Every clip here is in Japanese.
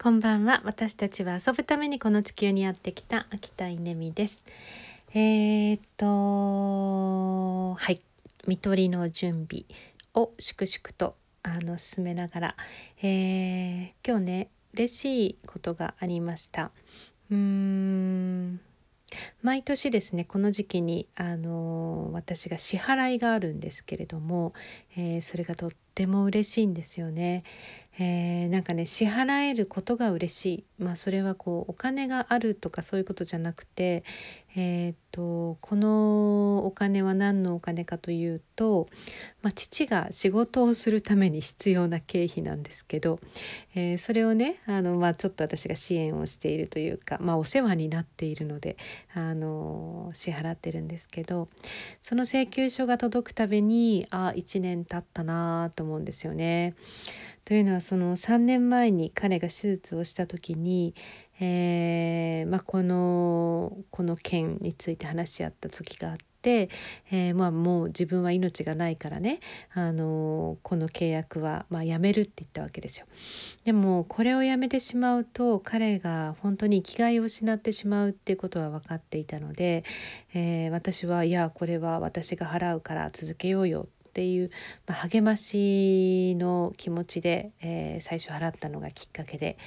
こんばんは。私たちは遊ぶためにこの地球にやってきた秋田稲美です。えー、っとはい。看取りの準備を粛々とあの進めながら、えー、今日ね嬉しいことがありました。うーん。毎年ですねこの時期にあの私が支払いがあるんですけれども、えー、それがとっても嬉しいんですよね。えー、なんかね支払えることが嬉しいまあそれはこうお金があるとかそういうことじゃなくてえー、っとこのお金は何のお金かというと、まあ、父が仕事をするために必要な経費なんですけど、えー、それをねあの、まあ、ちょっと私が支援をしているというか、まあ、お世話になっているのであの支払ってるんですけどその請求書が届くたびにあ1年経ったなと思うんですよね。というのはその3年前に彼が手術をした時に、えー、まあ、このこの件について話し合った時があって、えー、まあ、もう自分は命がないからね、あのこの契約は、まあ、やめるって言ったわけですよ。でもこれをやめてしまうと彼が本当に生きがいを失ってしまうっていうことは分かっていたので、えー、私はいやこれは私が払うから続けようよってっていう、まあ、励ましの気持ちで、えー、最初払ったのがきっかけで、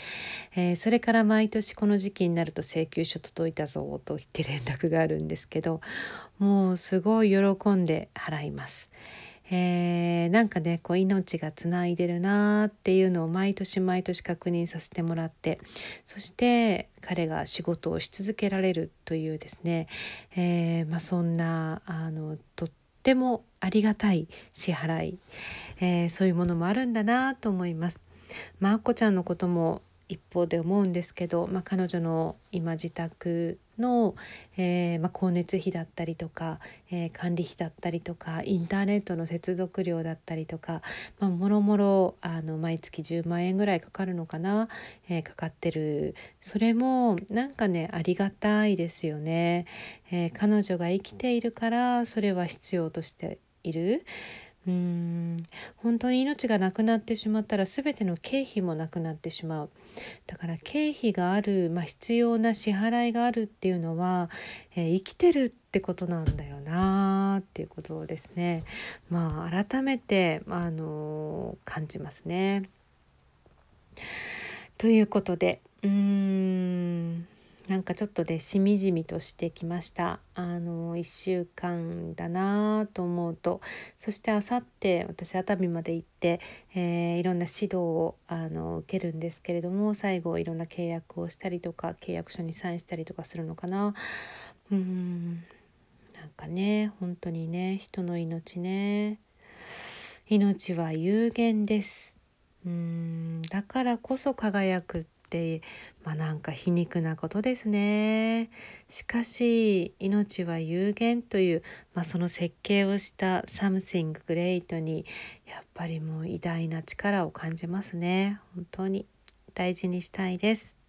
えー、それから毎年この時期になると請求書届いたぞと言って連絡があるんですけどもうすごい喜んで払います。えー、なんかねこう命がつないでるなっていうのを毎年毎年確認させてもらってそして彼が仕事をし続けられるというですね、えー、まあ、そんなあのとってもありがたい支払い、えー、そういうものもあるんだなと思います。まあ、あこちゃんのことも一方で思うんですけど、まあ、彼女の今自宅の、えー、まあ、光熱費だったりとか、えー、管理費だったりとかインターネットの接続料だったりとか、まあ、もろもろあの毎月10万円ぐらいかかるのかな、えー、かかってる。それもなんかねありがたいですよね、え彼女が生きているからそれは必要としている。うん。本当に命がなくなってしまったら全ての経費もなくなってしまう。だから経費がある、まあ、必要な支払いがあるっていうのは、えー、生きてるってことなんだよなっていうことをですね。まあ改めて、あのー、感じますね。ということでうん。なんかちょっとでしみじみとしてきました。あの1週間だなと思うと。そしてあさって私熱海まで行って、えー、いろんな指導をあの受けるんですけれども最後いろんな契約をしたりとか契約書にサインしたりとかするのかな。うんなんかね本当にね人の命ね。命は有限です。うんだからこそ輝くってまあなんか皮肉なことですね。しかし命は有限という、まあ、その設計をした「Something Great」にやっぱりもう偉大な力を感じますね。本当に大事にしたいです。